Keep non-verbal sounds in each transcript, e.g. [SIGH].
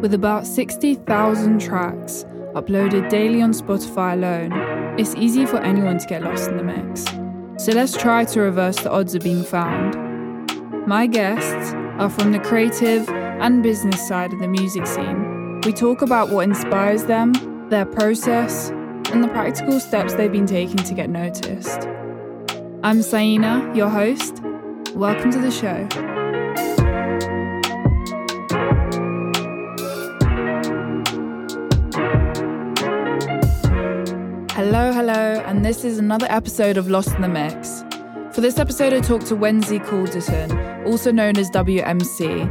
With about 60,000 tracks uploaded daily on Spotify alone, it's easy for anyone to get lost in the mix. So let's try to reverse the odds of being found. My guests are from the creative and business side of the music scene. We talk about what inspires them, their process, and the practical steps they've been taking to get noticed. I'm Saina, your host. Welcome to the show. Hello, hello, and this is another episode of Lost in the Mix. For this episode, I talked to Wensy Calderon, also known as WMC.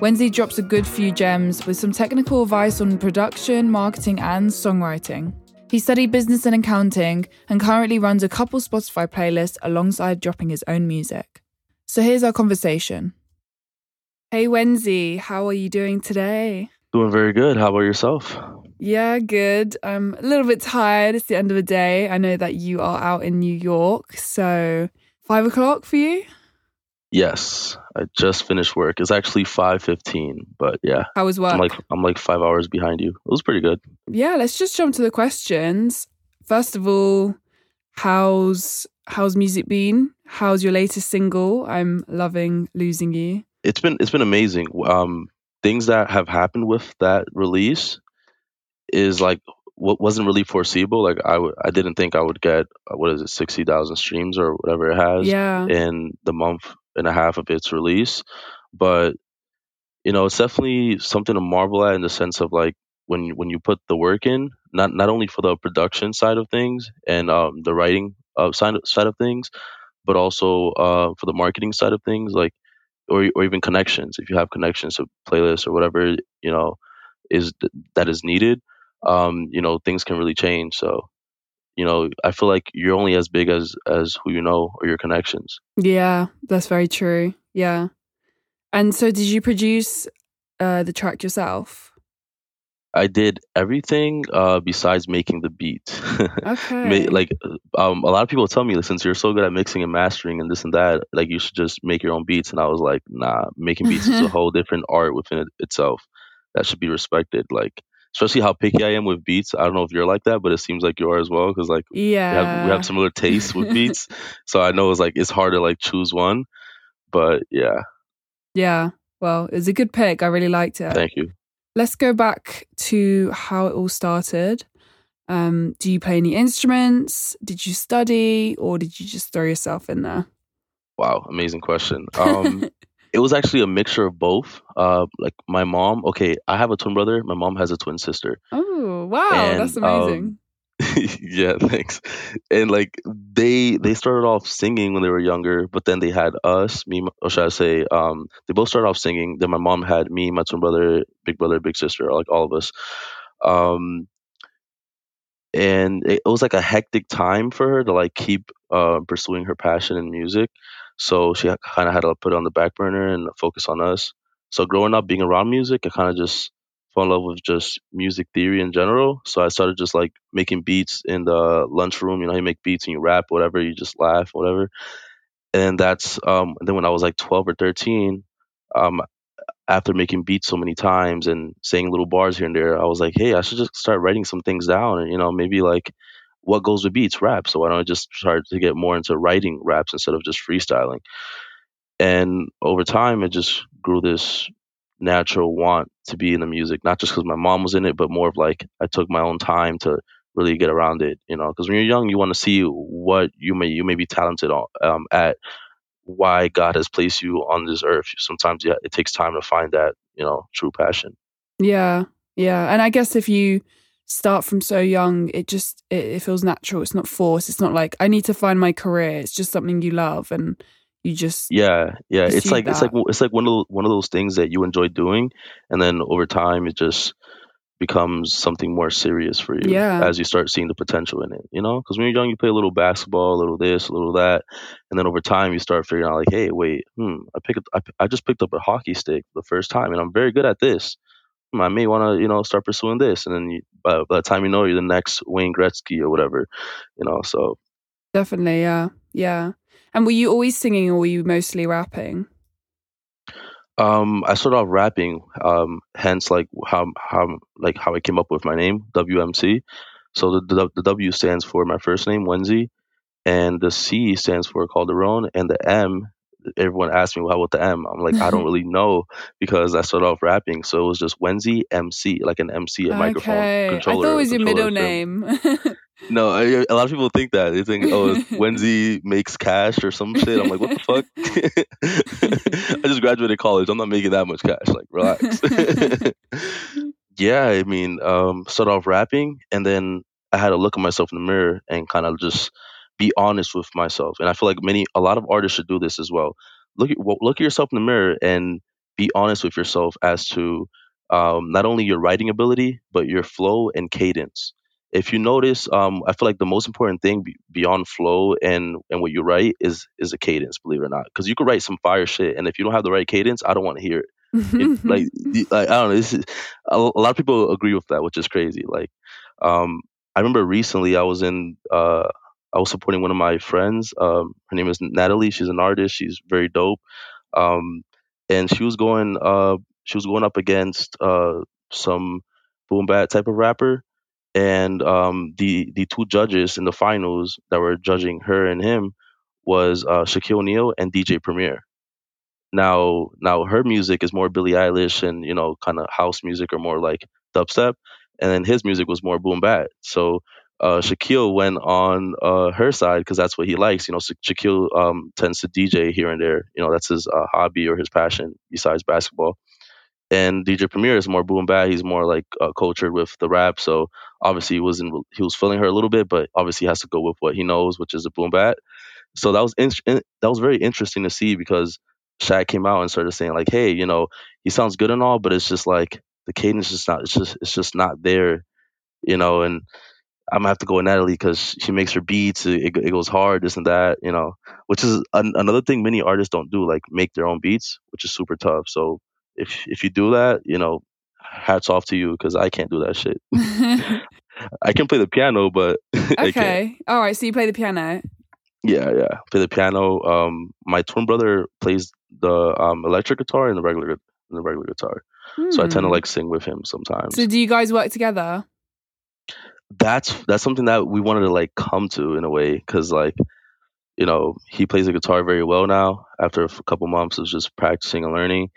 Wensy drops a good few gems with some technical advice on production, marketing, and songwriting. He studied business and accounting and currently runs a couple Spotify playlists alongside dropping his own music. So here's our conversation. Hey, Wensy, how are you doing today? Doing very good. How about yourself? Yeah, good. I'm a little bit tired. It's the end of the day. I know that you are out in New York. So, five o'clock for you? Yes, I just finished work. It's actually five fifteen, but yeah. How was work? I'm like I'm like five hours behind you. It was pretty good. Yeah, let's just jump to the questions. First of all, how's how's music been? How's your latest single? I'm loving losing you. It's been it's been amazing. Um, things that have happened with that release is like what wasn't really foreseeable. Like I, w- I didn't think I would get what is it, sixty thousand streams or whatever it has Yeah. in the month and a half of its release. But you know, it's definitely something to marvel at in the sense of like when you- when you put the work in, not not only for the production side of things and um, the writing uh, side side of things, but also uh, for the marketing side of things, like or or even connections. If you have connections to playlists or whatever you know is that is needed, um, you know things can really change. So you know I feel like you're only as big as as who you know or your connections. Yeah, that's very true. Yeah. And so did you produce uh, the track yourself? I did everything uh, besides making the beat. [LAUGHS] Okay. Like um, a lot of people tell me, since you're so good at mixing and mastering and this and that, like you should just make your own beats. And I was like, nah, making beats is a [LAUGHS] whole different art within it itself that should be respected. Like especially how picky I am with beats. I don't know if you're like that, but it seems like you are as well because like we have yeah. we have similar tastes with [LAUGHS] beats. so I know it's like it's hard to like choose one. But yeah, yeah. Well, it's a good pick. I really liked it. thank you. Let's go back to how it all started. Um, do you play any instruments? Did you study or did you just throw yourself in there? Wow, amazing question. [LAUGHS] Um, it was actually a mixture of both. Uh, like my mom. Okay, I have a twin brother. My mom has a twin sister. oh, wow. And, that's amazing. um, [LAUGHS] yeah, thanks. And like they they started off singing when they were younger, but then they had us, me, or should I say, um, they both started off singing. Then my mom had me, my twin brother, big brother, big sister, like all of us. Um, and it, it was like a hectic time for her to like keep uh, pursuing her passion in music. So she kind of had to put it on the back burner and focus on us. So growing up, being around music, I kind of just fell in love with just music theory in general. So I started just like making beats in the lunchroom. You know, you make beats and you rap, whatever. You just laugh, whatever. And that's um. And then when I was like twelve or thirteen, um, after making beats so many times and saying little bars here and there, I was like, hey, I should just start writing some things down, and you know, maybe like what goes with beats, rap. So why don't I just start to get more into writing raps instead of just freestyling? And over time, it just grew this natural want to be in the music, not just because my mom was in it, but more of like I took my own time to really get around it, you know. Because when you're young, you want to see what you may you may be talented on, um, at, why God has placed you on this earth. Sometimes yeah, it takes time to find that, you know, true passion. Yeah, yeah. And I guess if you start from so young, it just it, it feels natural. It's not forced. It's not like I need to find my career. It's just something you love and you just Yeah, yeah. It's like it's like it's like one of those, one of those things that you enjoy doing, and then over time it just becomes something more serious for you Yeah. as you start seeing the potential in it. You know, because when you're young, you play a little basketball, a little this, a little that, and then over time you start figuring out like, hey, wait, hmm, I picked up, I just picked up a hockey stick the first time, and I'm very good at this. I may want to, you know, start pursuing this, and then you, by, by the time you know, you're the next Wayne Gretzky or whatever. You know, so definitely, yeah, yeah. And were you always singing or were you mostly rapping? Um, I started off rapping, um, hence like how how like how I came up with my name WMC. So the, the the W stands for my first name Wensy, and the C stands for Calderon, and the M. Everyone asks me, "How about the M?" I'm like, I don't [LAUGHS] really know because I started off rapping, so it was just Wensy MC, like an MC, a microphone okay. I controller. thought it was your middle name. No, I, a lot of people think that they think, oh, [LAUGHS] Wensy makes cash or some shit. I'm like, what the fuck? [LAUGHS] I just graduated college. I'm not making that much cash. Like, relax. yeah, I mean, um, started off rapping, and then I had to look at myself in the mirror and kind of just be honest with myself. And I feel like many, a lot of artists should do this as well. Look at look at yourself in the mirror and be honest with yourself as to um, not only your writing ability but your flow and cadence. If you notice, um, I feel like the most important thing be- beyond flow and and what you write is is a cadence. Believe it or not, because you could write some fire shit, and if you don't have the right cadence, I don't want to hear it it, like, [LAUGHS] like I don't know. This is, a, a lot of people agree with that, which is crazy. Like, um, I remember recently I was in, uh, I was supporting one of my friends. Um, her name is Natalie. She's an artist. She's very dope. Um, and she was going, uh, she was going up against uh, some boom bap type of rapper. And um, the the two judges in the finals that were judging her and him was uh, Shaquille O'Neal and DJ Premier. Now, now her music is more Billie Eilish and you know, kind of house music or more like dubstep, and then his music was more boom bap. So uh, Shaquille went on uh, her side because that's what he likes. You know, Sha- Shaquille um, tends to DJ here and there. You know, that's his uh, hobby or his passion besides basketball. And DJ Premier is more boom bap. He's more like uh, cultured with the rap. So obviously he was in, he was feeling her a little bit, but obviously he has to go with what he knows, which is a boom bap. So that was in, that was very interesting to see because Shaq came out and started saying like, "Hey, you know, he sounds good and all, but it's just like the cadence is not. It's just it's just not there, you know." And I'm gonna have to go with Natalie because she makes her beats. It, it, goes hard, this and that, you know. Which is an, another thing many artists don't do, like make their own beats, which is super tough. So if if you do that, you know, hats off to you because I can't do that shit. [LAUGHS] I can play the piano, but [LAUGHS] okay. All right. So you play the piano. Yeah, yeah. Play the piano. Um, my twin brother plays the um electric guitar and the regular and the regular guitar. So I tend to Hmm. like sing with him sometimes. So do you guys work together? That's that's something that we wanted to like come to in a way because like you know he plays the guitar very well now after a couple months of just practicing and learning.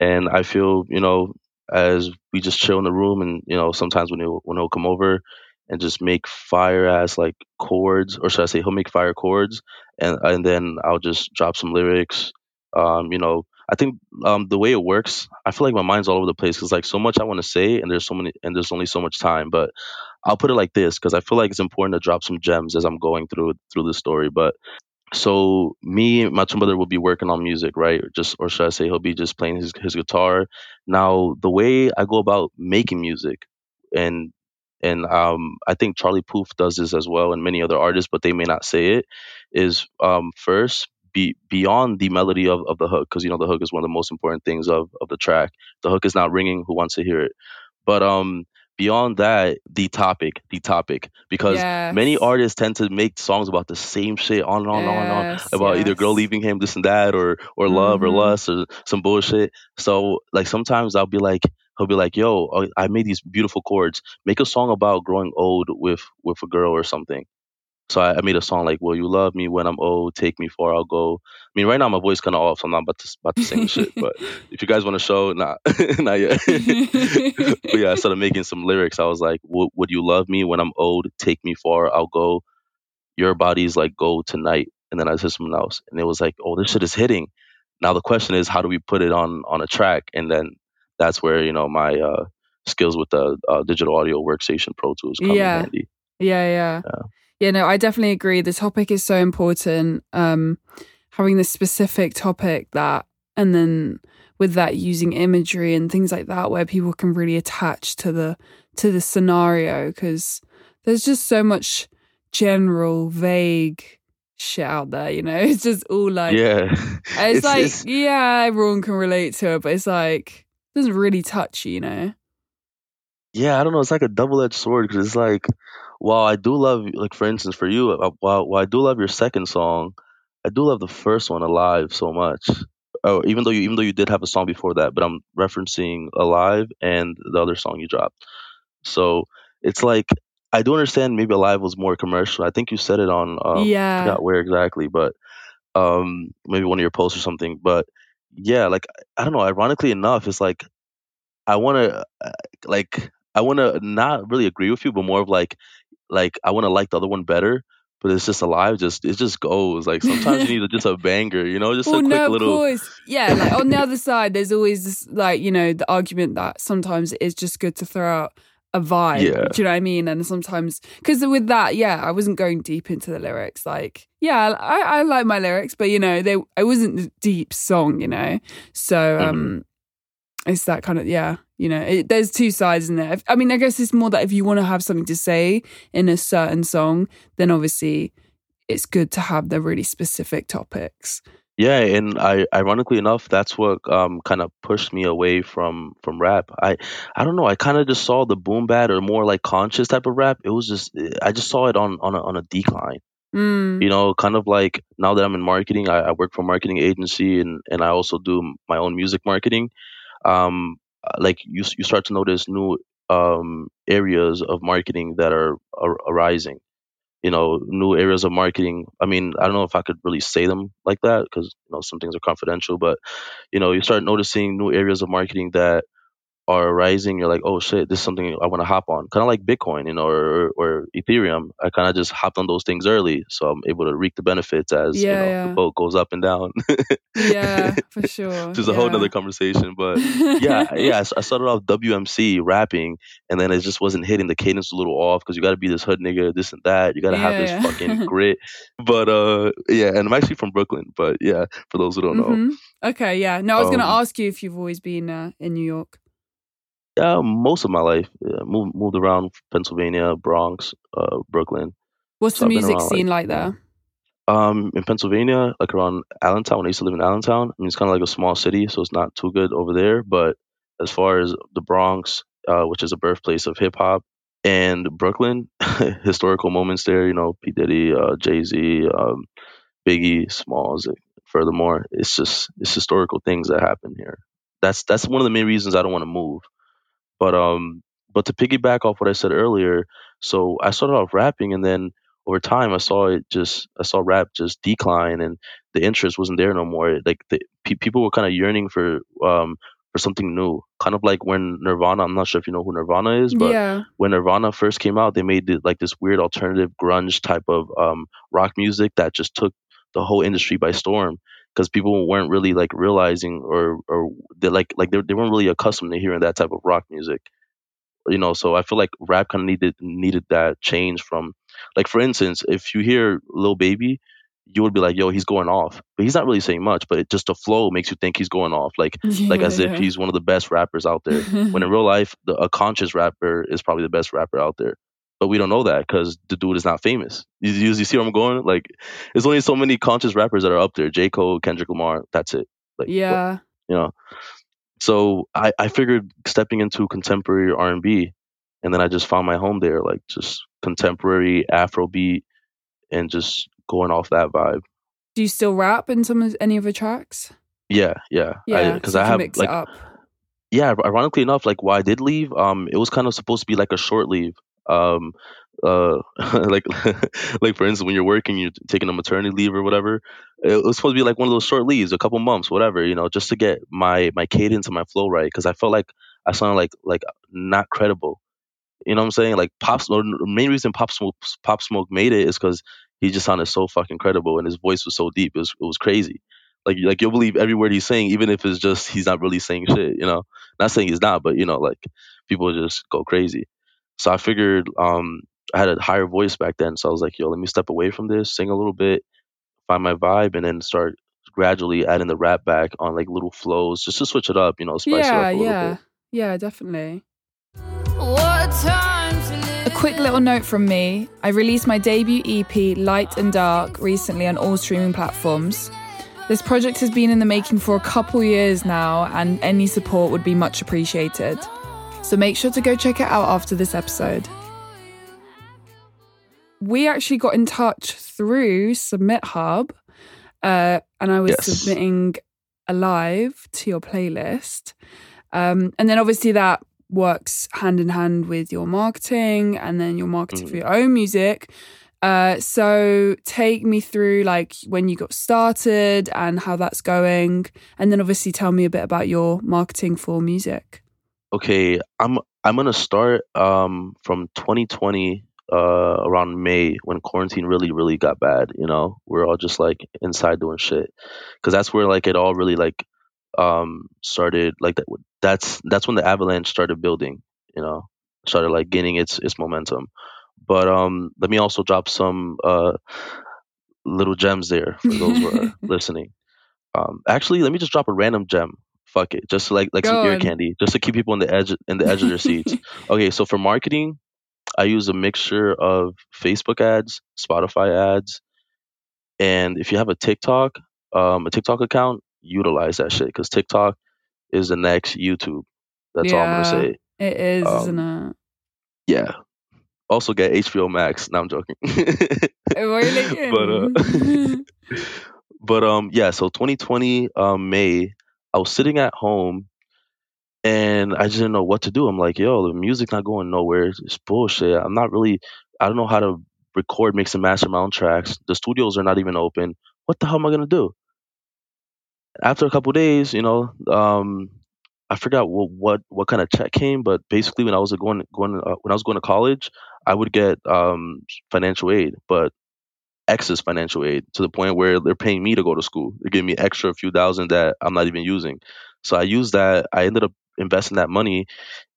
And I feel you know as we just chill in the room and you know sometimes when he'll when he'll come over and just make fire ass like chords or should I say he'll make fire chords and and then I'll just drop some lyrics. Um, you know, I think um the way it works, I feel like my mind's all over the place because like so much I want to say and there's so many and there's only so much time. But I'll put it like this because I feel like it's important to drop some gems as I'm going through through the story. But so me my twin brother will be working on music, right? Or just or should I say he'll be just playing his his guitar. Now the way I go about making music and and um I think Charlie Puth does this as well and many other artists, but they may not say it, is um first be beyond the melody of, of the hook, because you know the hook is one of the most important things of, of the track. The hook is not ringing, who wants to hear it? But um beyond that, the topic, the topic. Because many artists tend to make songs about the same shit on and on and on and on Yes. about either girl leaving him, this and that, or or love or Mhm. lust or some bullshit. So like sometimes I'll be like, he'll be like, "Yo, uh, I made these beautiful chords. Make a song about growing old with with a girl or something." So I, I made a song like, "Will you love me when I'm old? Take me far I'll go." I mean, right now my voice kind of off, so I'm not about to about to sing shit. But if you guys want to show, nah, [LAUGHS] not yet. [LAUGHS] but yeah, I started making some lyrics. I was like, "Would would you love me when I'm old? Take me far I'll go." your body's like gold tonight and then i said something else and it was like oh this shit is hitting now the question is how do we put it on on a track and then that's where you know my uh skills with the uh, digital audio workstation pro tools come in handy Yeah, yeah. Yeah. Yeah, no, I definitely agree. The topic is so important. Um, having this specific topic that, and then with that using imagery and things like that, where people can really attach to the to the scenario, because there's just so much general, vague shit out there. You know, [LAUGHS] it's just all like, yeah it's, like, yeah, everyone can relate to it, but it's like it doesn't really touch you. You know. yeah i don't know it's like a double-edged sword because it's like while i do love like for instance for you uh, while, while i do love your second song i do love the first one alive so much oh, even though you even though you did have a song before that, but I'm referencing Alive and the other song you dropped. So it's like I do understand maybe Alive was more commercial. I think you said it on um, I Yeah. forgot where exactly, but um maybe one of your posts or something. But yeah, like I don't know. Ironically enough, it's like I want to like I want to not really agree with you, but more of like like I want to like the other one better. But it's just alive. Just it just goes. Like sometimes you [LAUGHS] need just a banger, you know, just well, a quick no, of little. course. Yeah, like on the other side, there's always this, like, you know, the argument that sometimes it's just good to throw out a vibe. Yeah. Do you know what I mean? And sometimes, because with that, yeah, I wasn't going deep into the lyrics. Like, yeah, I, I like my lyrics, but, you know, they I wasn't a deep song, you know? So, Mm-hmm. um, it's that kind of, yeah, you know, it, there's two sides in there. I mean, I guess it's more that if you want to have something to say in a certain song, then obviously it's good to have the really specific topics. Yeah, and I ironically enough, that's what um kind of pushed me away from from rap. I I don't know. I kind of just saw the boom bap or more like conscious type of rap. It was just I just saw it on on a, on a decline. Mm. You know, kind of like now that I'm in marketing, I, I work for a marketing agency and and I also do my own music marketing. Um, like you you start to notice new um areas of marketing that are, are arising you know, new areas of marketing. I mean, I don't know if I could really say them like that because you know some things are confidential, but you know, you start noticing new areas of marketing that are arising. You're like, oh shit, this is something I want to hop on. Kind of like Bitcoin, you know, or or Ethereum. I kind of just hopped on those things early, so I'm able to reap the benefits as you know yeah. the boat goes up and down. Yeah, [LAUGHS] for sure. Which is a whole yeah. nother conversation, but yeah, [LAUGHS] yeah. I started off WMC rapping, and then it just wasn't hitting. The cadence a little off because you got to be this hood nigga, this and that. You got to have this yeah. fucking [LAUGHS] grit. But uh, yeah, and I'm actually from Brooklyn. But yeah, for those who don't know, Mhm. Okay, yeah. No, I was going to Um, ask you if you've always been uh, in New York. Yeah, most of my life, yeah, moved moved around Pennsylvania, Bronx, uh, Brooklyn. What's So the I've been music around, scene like, like there? Um, in Pennsylvania, like around Allentown, when I used to live in Allentown, I mean, it's kind of like a small city, so it's not too good over there. But as far as the Bronx, uh, which is the birthplace of hip hop, and Brooklyn, [LAUGHS] historical moments there, you know, P. Diddy, uh, Jay Z, um, Biggie, Smalls. Furthermore, it's just it's historical things that happen here. That's that's one of the main reasons I don't want to move. But um, but to piggyback off what I said earlier, so I started off rapping, and then over time, I saw it just I saw rap just decline, and the interest wasn't there no more. Like the pe- people were kind of yearning for um for something new, kind of like when Nirvana. I'm not sure if you know who Nirvana is, but yeah. when Nirvana first came out, they made it like this weird alternative grunge type of um, rock music that just took the whole industry by storm because people weren't really like realizing or or they like like they, they weren't really accustomed to hearing that type of rock music you know? So i feel like rap kind of needed needed that change from like for instance if you hear Lil baby you would be like yo he's going off. But he's not really saying much but it just the flow makes you think he's going off like [LAUGHS] like as if he's one of the best rappers out there when in [LAUGHS] real life the, a conscious rapper is probably the best rapper out there but we don't know that because the dude is not famous. You, you, you see where i'm going? Like there's only so many conscious rappers that are up there. J. Cole kendrick lamar that's it. Like yeah. you know? So i i figured stepping into contemporary r&b and then i just found my home there like just contemporary afrobeat and just going off that vibe. Do you still rap in some of any of the tracks? yeah yeah. Yeah, because so I, have mix like yeah ironically enough like why i did leave um it was kind of supposed to be like a short leave um uh [LAUGHS] like [LAUGHS] like for instance when you're working you're taking a maternity leave or whatever it was supposed to be like one of those short leaves a couple months whatever you know just to get my my cadence and my flow right because i felt like i sounded like like not credible. You know what i'm saying? Like pop smoke the main reason pop smoke pop smoke made it is because he just sounded so fucking credible and his voice was so deep it was, it was crazy. Like like you'll believe every word he's saying even if it's just he's not really saying shit you know? Not saying he's not but you know like people just go crazy so i figured um i had a higher voice back then so i was like yo let me step away from this sing a little bit find my vibe and then start gradually adding the rap back on like little flows just to switch it up you know spice it Yeah, up a little yeah. bit Yeah, definitely. What time to live A quick little note from me. I released my debut EP, Light and Dark, recently on all streaming platforms. This project has been in the making for a couple years now, and any support would be much appreciated. So make sure to go check it out after this episode. We actually got in touch through Submit Hub, uh, and I was Yes. submitting Alive to your playlist. Um, and then obviously that works hand in hand with your marketing and then your marketing for Mhm. your own music. Uh, so take me through like when you got started and how that's going, and then obviously tell me a bit about your marketing for music. Okay, I'm I'm gonna start um from 2020 uh around May when quarantine really really got bad. You know, we're all just like inside doing shit because that's where like it all really like um started like that. That's that's when the avalanche started building. You know, started like gaining its its momentum. But um, let me also drop some uh little gems there for those who are [LAUGHS] listening. Um, actually, let me just drop a random gem. Fuck it, just like like Go some ear on. candy, just to keep people in the edge in the edge of their [LAUGHS] seats. Okay, so for marketing, I use a mixture of Facebook ads, Spotify ads, and if you have a TikTok, um, a TikTok account, utilize that shit because TikTok is the next YouTube. That's all I'm gonna say. It is, isn't Um, it? Yeah. Also get HBO Max. No, I'm joking. [LAUGHS] [LAUGHS] But uh, but um, yeah. So 2020 um, May, I was sitting at home and I just didn't know what to do. I'm like, yo, the music's not going nowhere. It's bullshit. I'm not really. I don't know how to record, mix, and master my own tracks. The studios are not even open. What the hell am I gonna do? After a couple days, you know, um, I forgot what what what kind of check came, but basically when I was going going uh, when I was going to college, I would get um, financial aid, but excess financial aid to the point where they're paying me to go to school. They're giving me extra few thousand that I'm not even using. So I used that. I ended up investing that money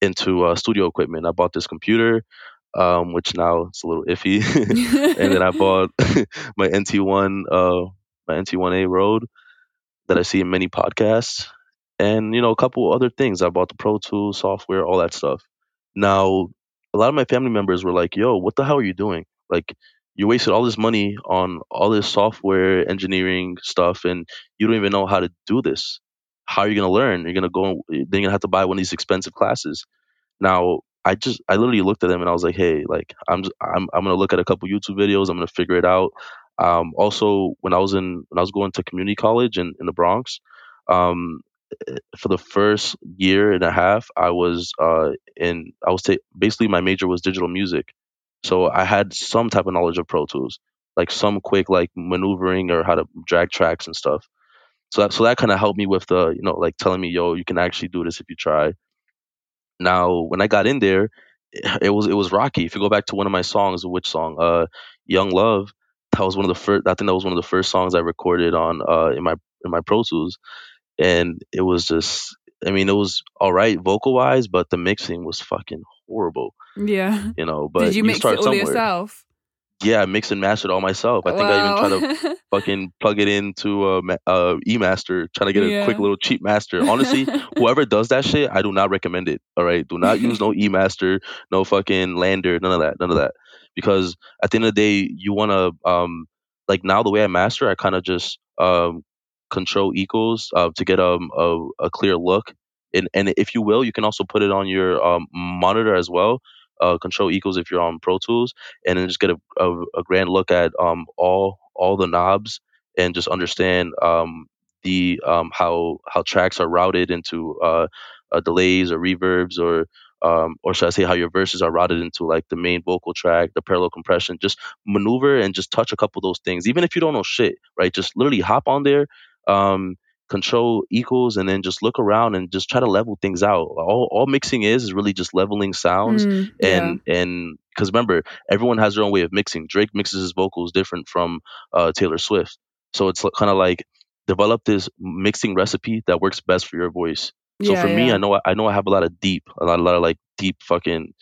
into uh, studio equipment. I bought this computer, um, which now it's a little iffy, [LAUGHS] and then I [LAUGHS] bought [LAUGHS] my NT1, uh, my NT1A Rode that I see in many podcasts, and you know a couple other things. I bought the Pro Tools software, all that stuff. Now, a lot of my family members were like, "Yo, what the hell are you doing? Like, you wasted all this money on all this software engineering stuff, and you don't even know how to do this. How are you gonna learn? You're gonna go, then you're gonna have to buy one of these expensive classes." Now, I just, I literally looked at them and I was like, "Hey, like, I'm, just, I'm, I'm gonna look at a couple YouTube videos. I'm gonna figure it out." Um, also, when I was in, when I was going to community college in, in the Bronx, um, for the first year and a half, I was uh, in. I was ta- basically my major was digital music, so I had some type of knowledge of Pro Tools, like some quick like maneuvering or how to drag tracks and stuff. So that so that kind of helped me with the you know like telling me yo you can actually do this if you try. Now when I got in there, it was it was rocky. If you go back to one of my songs, which song? Uh, Young Love. That was one of the first. I think that was one of the first songs I recorded on uh in my in my Pro Tools and it was just I mean it was all right vocal wise, but the mixing was fucking horrible, yeah. you know. But Did you mix start it all somewhere. yourself? Yeah, I mixed and it all myself. I think I even try to [LAUGHS] fucking plug it into a ma- uh, eMaster, trying to get a quick little cheap master. Honestly, [LAUGHS] whoever does that shit, I do not recommend it. All right, do not use no [LAUGHS] eMaster, no fucking LANDR, none of that, none of that. Because at the end of the day, you want to um like now the way I master, I kind of just um control equals uh, to get um, a a clear look. And and if you will, you can also put it on your um, monitor as well. Uh, control equals if you're on Pro Tools, and then just get a, a, a grand look at um all all the knobs and just understand um the um how how tracks are routed into uh, uh delays or reverbs or um or should I say how your verses are routed into like the main vocal track, the parallel compression. Just maneuver and just touch a couple of those things, even if you don't know shit, right? Just literally hop on there, um, control equals, and then just look around and just try to level things out. All all mixing is is really just leveling sounds. Mm, yeah. and and because remember everyone has their own way of mixing. Drake mixes his vocals different from uh, taylor swift. So it's kind of like develop this mixing recipe that works best for your voice. So yeah, for me i know i know i have a lot of deep a lot, a lot of like deep fucking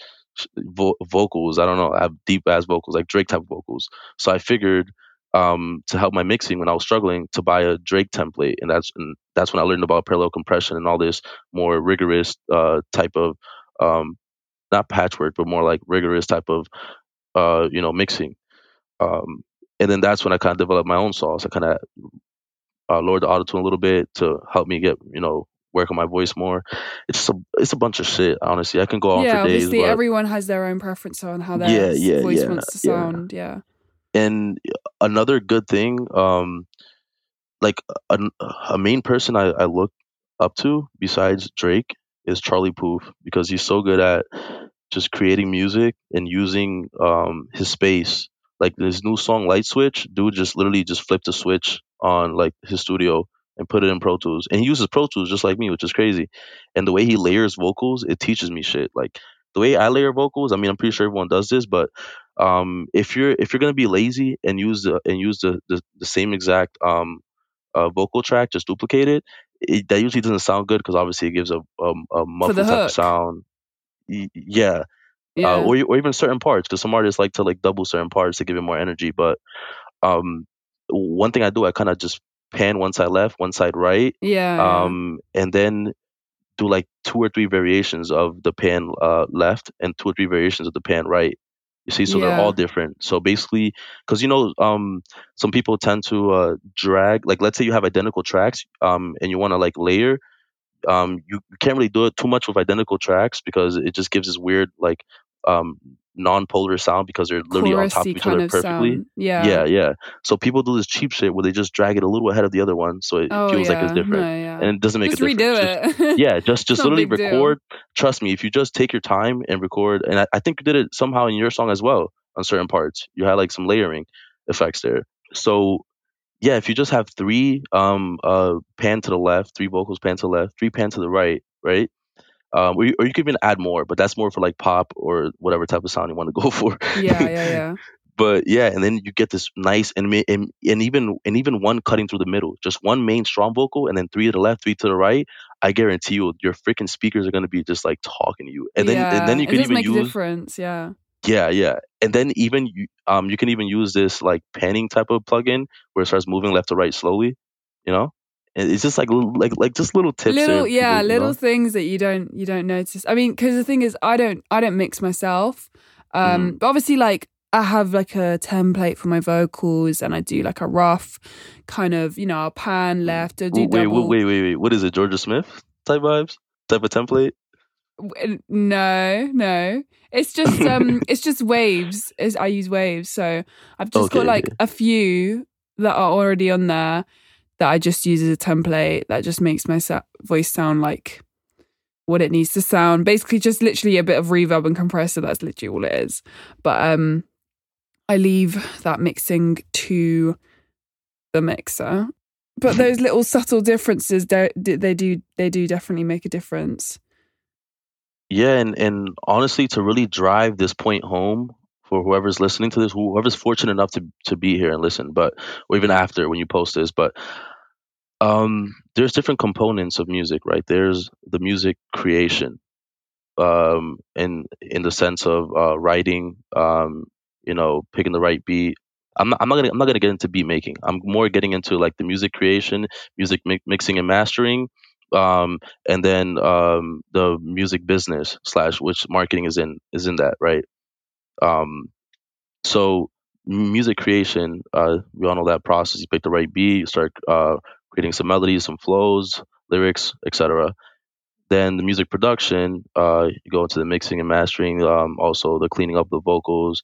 vo- vocals. I don't know i have deep ass vocals like drake type vocals. So i figured um, to help my mixing when I was struggling to buy a Drake template, and that's and that's when I learned about parallel compression and all this more rigorous uh, type of um, not patchwork, but more like rigorous type of uh, you know mixing. Um, and then that's when I kind of developed my own sauce. I kind of uh, lowered the autotune a little bit to help me get you know work on my voice more. It's just a it's a bunch of shit. Honestly, I can go on yeah, for days. obviously But everyone has their own preference on how their Yeah, yeah, voice yeah, wants to yeah. sound. Yeah. And another good thing, um, like a, a main person I, I look up to besides Drake is Charlie Puth because he's so good at just creating music and using um, his space. Like his new song Light Switch, dude just literally just flipped a switch on like his studio and put it in Pro Tools. And he uses Pro Tools just like me, which is crazy. And the way he layers vocals, it teaches me shit. Like the way I layer vocals, I mean, I'm pretty sure everyone does this, but um, if you're if you're gonna be lazy and use the and use the the, the same exact um, uh, vocal track, just duplicate it, it, that usually doesn't sound good because obviously it gives a um, a muffled type of sound. Y- yeah, Yeah. uh, or or even certain parts because some artists like to like double certain parts to give it more energy. But um, one thing I do, I kind of just pan one side left, one side right, yeah. yeah. um, and then do like two or three variations of the pan uh, left and two or three variations of the pan right. You see, so they're Yeah. all different. So basically, because you know, um, some people tend to uh, drag. Like, let's say you have identical tracks, um, and you want to like layer. Um, you, you can't really do it too much with identical tracks because it just gives this weird like um non-polar sound because they're literally on top of each other of perfectly. sound. Yeah. Yeah, yeah. So people do this cheap shit where they just drag it a little ahead of the other one, so it Oh feels yeah. like it's different, No, yeah. and it doesn't make Just a difference. redo Just- it. yeah, just [LAUGHS] just literally big deal. record. Trust me, if you just take your time and record, and I, I think you did it somehow in your song as well on certain parts. You had like some layering effects there. So yeah, if you just have three um uh pan to the left, three vocals pan to the left, three pan to the right, right? Um, or you, or you could even add more, but that's more for like pop or whatever type of sound you want to go [LAUGHS] for. yeah, yeah, yeah. [LAUGHS] but yeah, and then you get this nice and, and and even and even one cutting through the middle, just one main strong vocal, and then three to the left, three to the right. I guarantee you, your freaking speakers are gonna be just like talking to you, and then and then Yeah, you can even use difference. Yeah. yeah yeah, and then even you um you can even use this like panning type of plugin where it starts moving left to right slowly, you know. It's just like like like just little tips. little yeah people, little know? things that you don't you don't notice i mean because the thing is i don't i don't mix myself um Mm-hmm. but obviously like i have like a template for my vocals and i do like a rough kind of you know i'll pan left or do Wait, wait, double wait, wait, wait. What is it? Jorja Smith type vibes, type of template. No no it's just um [LAUGHS] it's just waves is i use waves so i've just got like okay. a few that are already on there that i just use as a template that just makes my sa- voice sound like what it needs to sound. Basically just literally a bit of reverb and compressor that's literally all it is. But um i leave that mixing to the mixer. But those [LAUGHS] little subtle differences do- they do they do definitely make a difference. Yeah, and and honestly, to really drive this point home for whoever's listening to this, whoever's fortunate enough to to be here and listen, but or even after when you post this, but um, there's different components of music, right? There's the music creation, um, in in the sense of uh, writing, um, you know, picking the right beat. I'm not, I'm not gonna I'm not gonna get into beat making. I'm more getting into like the music creation, music mi- mixing and mastering, um, and then um, the music business slash which marketing is in is in that right. Um, so music creation, uh, we all know that process. You pick the right beat, you start uh, creating some melodies, some flows, lyrics, etc. Then the music production, uh, you go into the mixing and mastering, um, also the cleaning up the vocals,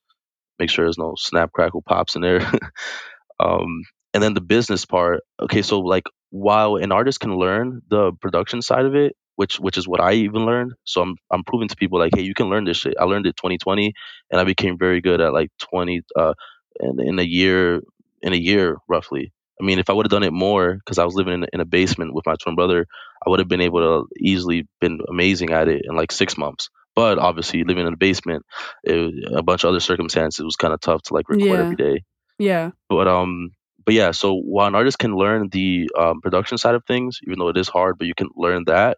make sure there's no snap crackle pops in there. [LAUGHS] um, and then the business part. Okay, so like while an artist can learn the production side of it, which which is what I even learned. So I'm I'm proving to people like, hey, you can learn this shit. I learned it 2020, and I became very good at like 20 uh, in in a year in a year roughly. I mean, if I would have done it more, because I was living in, in a basement with my twin brother, I would have been able to easily been amazing at it in like six months. But obviously, living in a basement, it, a bunch of other circumstances, was kind of tough to like record Yeah. every day yeah but um but yeah so while an artist can learn the um, production side of things even though it is hard but you can learn that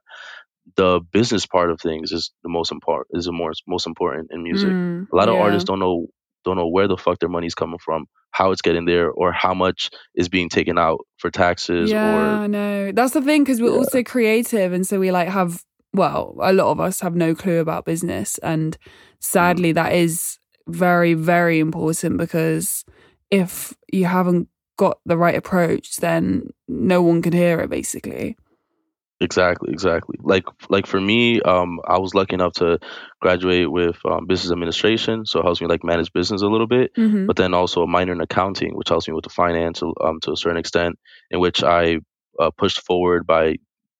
the business part of things is the most important is the most most important in music Mm, a lot of yeah. artists don't know don't know where the fuck their money's coming from how it's getting there or how much is being taken out for taxes yeah, or I know. That's the thing because we're Yeah. also creative, and so we like have. Well, a lot of us have no clue about business, and sadly, mm. that is very, very important because if you haven't got the right approach, then no one can hear it. Basically, Exactly, exactly. Like like for me, um, I was lucky enough to graduate with um, business administration, so it helps me like manage business a little bit. hmm But then also a minor in accounting, which helps me with the finance um, to a certain extent, in which I uh, pushed forward by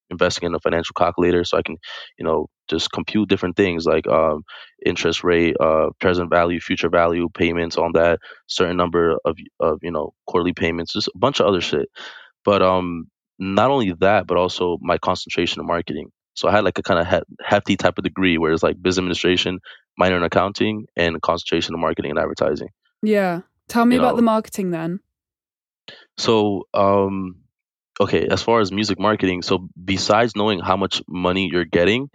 investing in a financial calculator, so I can, you know, just compute different things like um, interest rate, uh, present value, future value, payments on that, certain number of of you know quarterly payments, just a bunch of other shit. But um, not only that, but also my concentration in marketing. So I had like a kind of he- hefty type of degree where it's like business administration, minor in accounting, and concentration in marketing and advertising. Yeah. Tell me You about the marketing then. so um, okay, as far as music marketing, so besides knowing how much money you're getting,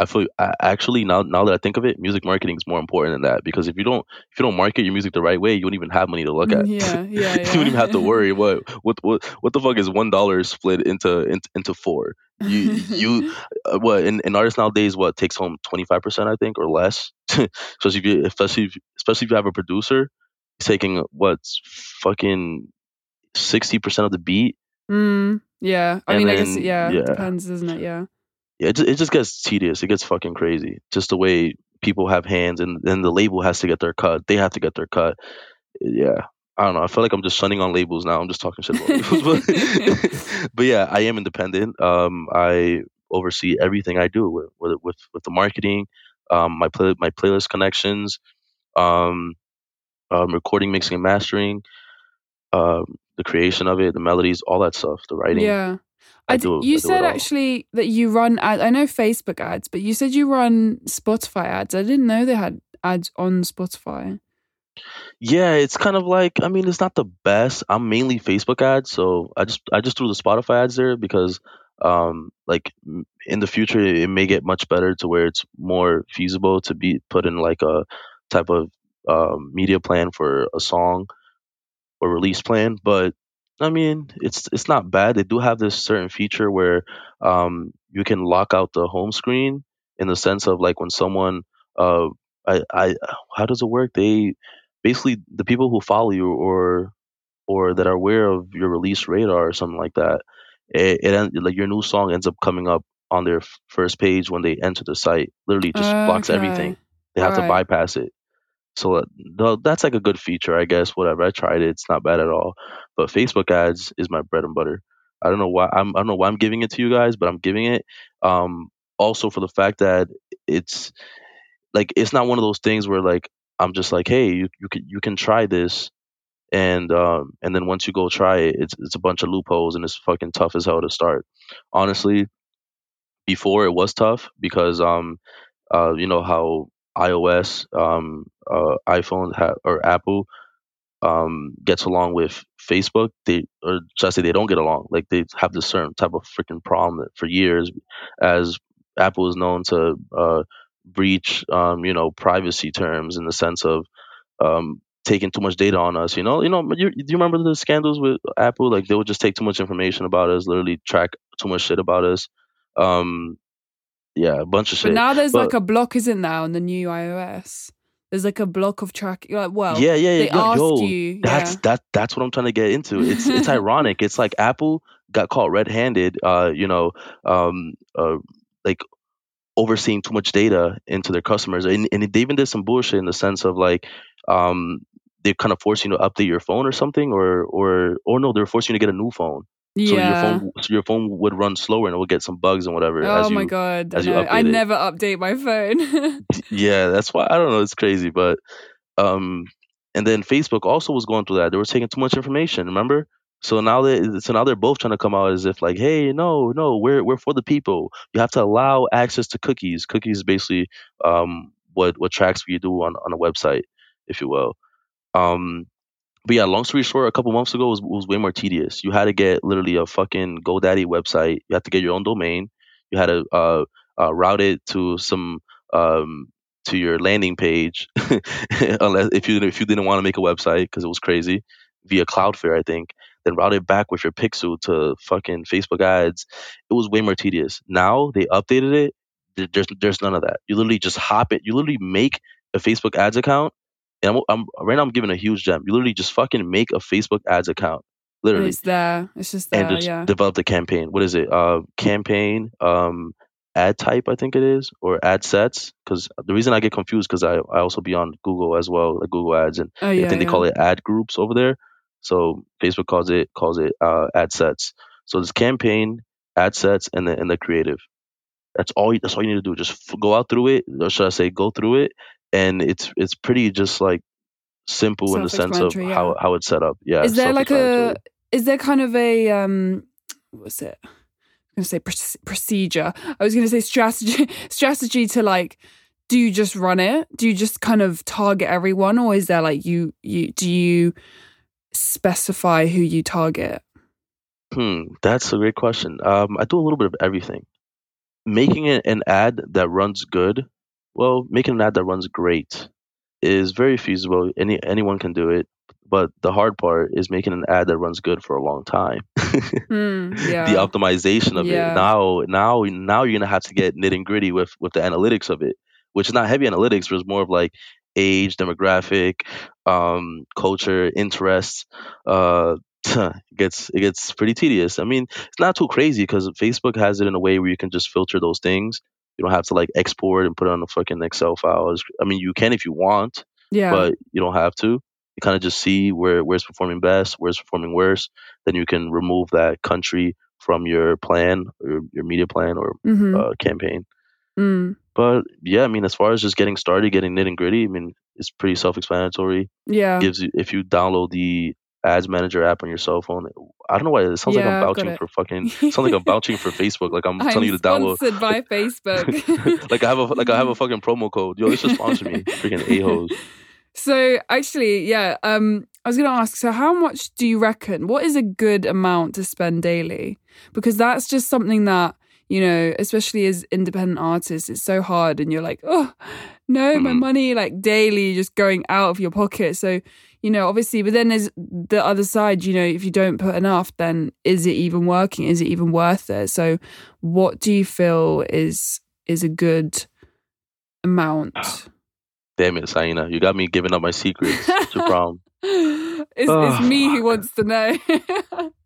I feel I, actually now now that I think of it, music marketing is more important than that because if you don't if you don't market your music the right way, you won't even have money to look Mm, at. Yeah, [LAUGHS] yeah, you don't even have to worry what [LAUGHS] what what what the fuck is one dollar split into, into into four. You you uh, what in artists nowadays what takes home 25% i think or less [LAUGHS] especially if you especially if, especially if you have a producer taking what's fucking 60% of the beat mm, yeah. I and mean, I guess, yeah, yeah depends, doesn't it? Yeah. Yeah it just, it just gets tedious it gets fucking crazy just the way people have hands and then the label has to get their cut they have to get their cut yeah i don't know i feel like i'm just shunning on labels now i'm just talking shit about labels but [LAUGHS] but yeah i am independent um i oversee everything i do with with with, with the marketing um my play, my playlist connections um, um recording mixing and mastering um the creation of it the melodies all that stuff the writing Yeah. I do you i said actually that you run ad- I know Facebook ads, but you said you run Spotify ads. I didn't know they had ads on Spotify. Yeah, it's kind of like I mean, it's not the best. I'm mainly Facebook ads, so I just I just threw the Spotify ads there because um like in the future it may get much better to where it's more feasible to be put in like a type of um, media plan for a song or release plan. But I mean, it's it's not bad. They do have this certain feature where um you can lock out the home screen in the sense of like when someone uh I I how does it work? They basically the people who follow you or or that are aware of your release radar or something like that, it, it like your new song ends up coming up on their f- first page when they enter the site. Literally, just blocks everything. They have to Right. bypass it. So uh, that's like a good feature, I guess. Whatever. I tried it. It's not bad at all. But Facebook ads is my bread and butter. I don't know why I'm I don't know why I'm giving it to you guys, but I'm giving it. Um, also for the fact that it's like it's not one of those things where like I'm just like, hey, you you can you can try this and um and then once you go try it, it's it's a bunch of loopholes and it's fucking tough as hell to start. Honestly, before it was tough because um uh you know how iOS um uh iPhone ha- or Apple um gets along with Facebook, they or should I say they don't get along. Like they have this certain type of freaking problem for years, as Apple is known to uh, breach um you know privacy terms in the sense of um taking too much data on us. You know, you know, you, do you remember the scandals with Apple? Like they would just take too much information about us, literally track too much shit about us. Um, yeah, a bunch of shit. But now there's But like a block, isn't there, on the new iOS? There's like a block of track. Like, well, yeah, yeah, they yeah, yo, ask yo, you. that's Yeah. that that's what I'm trying to get into. It's it's [LAUGHS] ironic. It's like Apple got caught red-handed. Uh, you know, um, uh, like overseeing too much data into their customers, and and they even did some bullshit in the sense of like, um, they kind of force you to update your phone or something, or or or no, they're forcing you to get a new phone. So your Yeah. phone, so your phone would run slower and it would get some bugs and whatever Oh as my you god. I as you. I update it. never update my phone. [LAUGHS] Yeah, that's why I don't know. It's crazy, but um, and then Facebook also was going through that. They were taking too much information. Remember? So now they so now they're both trying to come out as if like, hey, no, no, we're we're for the people. You have to allow access to cookies. Cookies is basically um what what tracks you do on on a website, if you will. Um, but yeah, long story short, a couple months ago was was way more tedious. You had to get literally a fucking GoDaddy website. You had to get your own domain. You had to uh, uh, route it to some um, to your landing page, [LAUGHS] unless if you if you didn't want to make a website because it was crazy via Cloudflare, I think. Then route it back with your pixel to fucking Facebook ads. It was way more tedious. Now they updated it. There's there's none of that. You literally just hop it. You literally make a Facebook ads account and I'm, I'm right now I'm giving a huge gem. You literally just fucking make a Facebook ads account literally, it's there. It's just there. and just yeah. develop the campaign. What is it? Uh, campaign, um, ad type, I think it is, or ad sets. Because the reason I get confused because I I also be on Google as well, like Google Ads, and oh I yeah. think they yeah. call it ad groups over there. So Facebook calls it calls it uh, ad sets. So there's campaign, ad sets, and the and the creative. That's all. You, that's all you need to do. Just f- go out through it, or should I say, go through it, and it's it's pretty just like simple in the sense of Self-explanatory, how yeah. how it's set up. Yeah. is there like a is there kind of a um what's it i'm gonna say proce- procedure i was gonna say strategy [LAUGHS] strategy to like do you just run it do you just kind of target everyone or is there like you you do you specify who you target Hmm, that's a great question. Um, I do a little bit of everything. Making it an ad that runs good, well, making an ad that runs great is very feasible. Any anyone can do it, but the hard part is making an ad that runs good for a long time. [LAUGHS] Hmm, yeah the optimization of Yeah. it. Now, now, now you're gonna have to get nitty gritty with with the analytics of it, which is not heavy analytics, but it's more of like age, demographic, um, culture, interests. Uh, [LAUGHS] it gets it gets pretty tedious. I mean, it's not too crazy because Facebook has it in a way where you can just filter those things. You don't have to like export and put it on a fucking Excel file. I mean, you can if you want, yeah but you don't have to. You kind of just see where where's performing best, where's performing worse. Then you can remove that country from your plan or your media plan or hmm uh, campaign. mm. But yeah, I mean, as far as just getting started, getting nitty and gritty, I mean, it's pretty self-explanatory. yeah Gives you if you download the Ads Manager app on your cell phone. I don't know why it sounds like I'm vouching for fucking. [LAUGHS] Sounds like I'm vouching for Facebook. Like I'm, I'm telling you to download. sponsored by Facebook. [LAUGHS] like I have a like I have a [LAUGHS] fucking promo code. Yo, this should sponsor me. Freaking a hoes. So actually, yeah, um, I was gonna ask. So, how much do you reckon? What is a good amount to spend daily? Because that's just something that you know, especially as independent artists, it's so hard, and you're like, oh no, my Mhm. money like daily just going out of your pocket. So, you know, obviously, but then there's the other side. You know, if you don't put enough, then is it even working? Is it even worth it? So, what do you feel is is a good amount? Damn it, Saina. You got me giving up my secrets. What's your problem? it's, it's me who wants to know. [LAUGHS]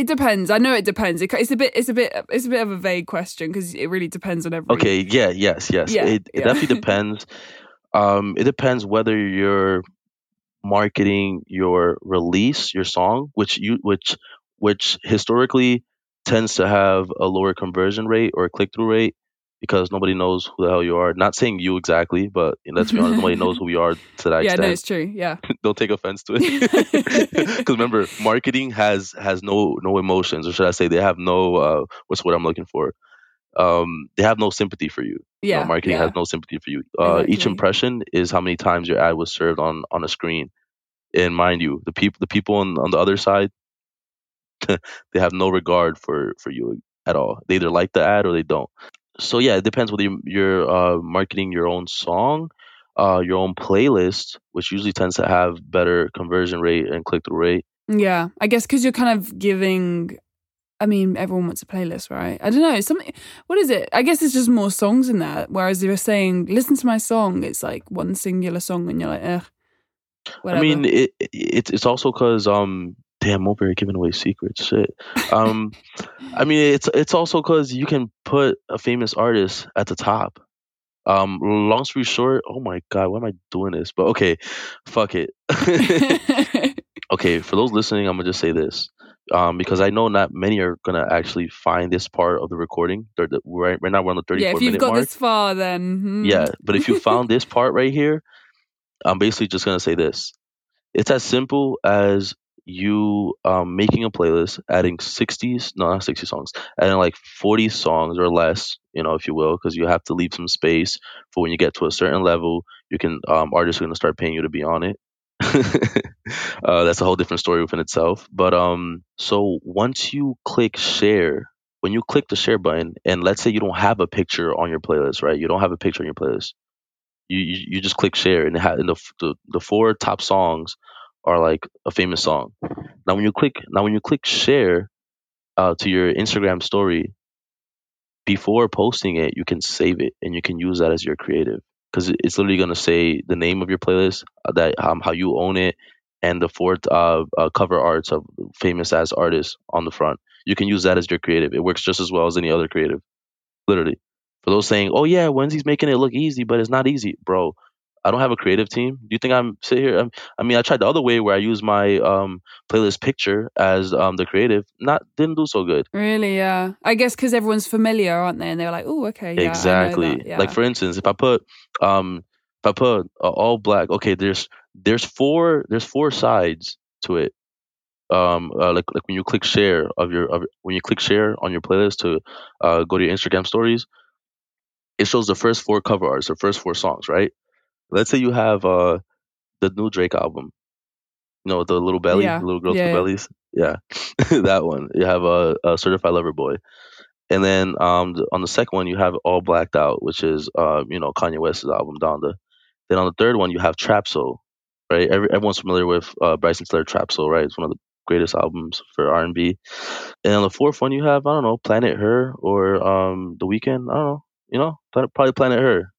it depends. I know it depends. It, it's a bit. It's a bit. It's a bit of a vague question because it really depends on every. Okay, yeah, yes, yes. Yeah, it, it yeah. definitely [LAUGHS] depends. Um, it depends whether you're marketing your release, your song, which you which which historically tends to have a lower conversion rate or click through rate because nobody knows who the hell you are. Not saying you exactly, but let's be honest, nobody knows who we are to that [LAUGHS] Yeah, no, it's true. Yeah, [LAUGHS] Don't take offense to it. [LAUGHS] Because remember, marketing has has no no emotions, or should I say, they have no uh, what's what I'm looking for. Um, they have no sympathy for you. You know, yeah. marketing yeah. has no sympathy for you. Uh, Each impression is how many times your ad was served on on a screen. And mind you, the people the people on on the other side, they have no regard for for you at all. They either like the ad or they don't. So yeah, it depends whether you- you're uh, marketing your own song, uh, your own playlist, which usually tends to have better conversion rate and click through rate. Yeah, I guess because you're kind of giving. I mean, everyone wants a playlist, right? I don't know. Something. What is it? I guess it's just more songs in there. Whereas you're saying, "Listen to my song," it's like one singular song, and you're like, "Eh." Whatever. I mean, it, it it's it's also because um, damn, Mulberry giving away secrets, shit. Um, I mean, it's it's also because you can put a famous artist at the top. Um, long story short, oh my god, why am I doing this? But okay, fuck it. [LAUGHS] [LAUGHS] okay, for those listening, I'm gonna just say this. Um, because I know not many are gonna actually find this part of the recording. They're the, right, right now we're on the 34 yeah, if you've got mark. this far, then hmm. Yeah, but if you [LAUGHS] found this part right here, I'm basically just gonna say this. It's as simple as you um, making a playlist, adding 60s, no, not 60 songs, adding like 40 songs or less, you know, if you will, because you have to leave some space for when you get to a certain level, you can um, artists are gonna start paying you to be on it. [LAUGHS] uh, that's a whole different story within itself. But um, so once you click share, when you click the share button, and let's say you don't have a picture on your playlist, right? You don't have a picture on your playlist. You you, you just click share, and, it ha- and the, the the four top songs are like a famous song. Now when you click now when you click share uh, to your Instagram story, before posting it, you can save it and you can use that as your creative because it's literally gonna say the name of your playlist, uh, that um, how you own it, and the fourth uh, uh, cover arts of famous as artists on the front. You can use that as your creative. It works just as well as any other creative, literally. For those saying, "Oh yeah, Wensy's making it look easy," but it's not easy, bro. I don't have a creative team. Do you think I'm sit here? I'm, I mean, I tried the other way where I use my um, playlist picture as um, the creative. Not didn't do so good. Really? Yeah. I guess because everyone's familiar, aren't they? And they're like, oh, okay. Yeah, exactly. yeah. Like for instance, if I put um, if I put uh, all black, okay, there's there's four there's four sides to it. Um, uh, like like when you click share of your of, when you click share on your playlist to uh, go to your Instagram stories, it shows the first four cover arts, the first four songs, right? Let's say you have uh the new Drake album, you know, the little belly, Yeah. the little girls Yeah, with yeah. bellies, yeah, [LAUGHS] that one. You have a, a certified lover boy, and then um the, on the second one you have all blacked out, which is uh you know Kanye West's album Donda. Then on the third one you have Trap Soul, right? Every, everyone's familiar with uh, Bryson Tiller Trap Soul, right? It's one of the greatest albums for R and B. And on the fourth one you have I don't know Planet Her or um The Weeknd. I don't know, you know, probably Planet Her.